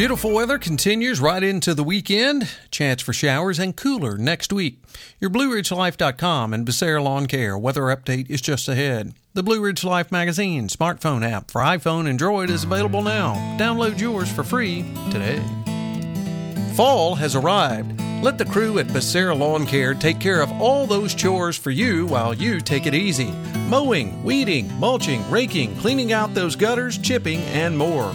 Beautiful weather continues right into the weekend. Chance for showers and cooler next week. Your BlueRidgeLife.com and Becerra Lawn Care weather update is just ahead. The Blue Ridge Life magazine smartphone app for iPhone and Droid is available now. Download yours for free today. Fall has arrived. Let the crew at Becerra Lawn Care take care of all those chores for you while you take it easy. Mowing, weeding, mulching, raking, cleaning out those gutters, chipping, and more.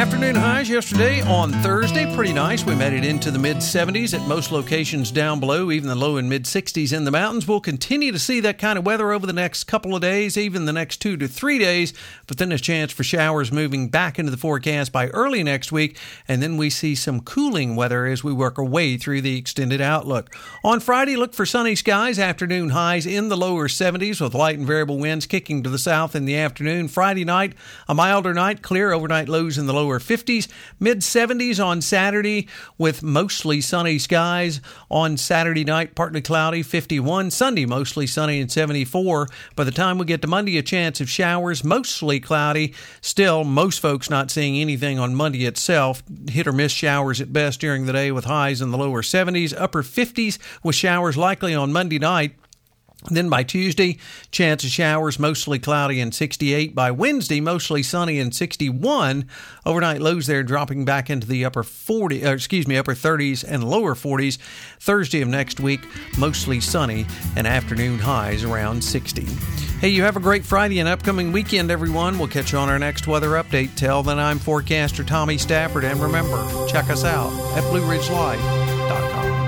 Afternoon highs yesterday on Thursday, pretty nice. We made it into the mid 70s at most locations down below, even the low and mid 60s in the mountains. We'll continue to see that kind of weather over the next couple of days, even the next two to three days, but then a chance for showers moving back into the forecast by early next week, and then we see some cooling weather as we work our way through the extended outlook. On Friday, look for sunny skies, afternoon highs in the lower 70s with light and variable winds kicking to the south in the afternoon. Friday night, a milder night, clear overnight lows in the lower lower 50s, mid 70s on Saturday with mostly sunny skies. On Saturday night, partly cloudy, 51. Sunday, mostly sunny and 74. By the time we get to Monday, a chance of showers, mostly cloudy. Still, most folks not seeing anything on Monday itself. Hit or miss showers at best during the day with highs in the lower 70s, upper 50s with showers likely on Monday night. Then by Tuesday, chance of showers, mostly cloudy and 68. By Wednesday, mostly sunny and 61. Overnight lows there dropping back into the upper 40, uh, excuse me, upper 30s and lower 40s. Thursday of next week, mostly sunny and afternoon highs around 60. Hey, you have a great Friday and upcoming weekend, everyone. We'll catch you on our next weather update. Till then, I'm forecaster Tommy Stafford, and remember, check us out at BlueRidgeLife.com.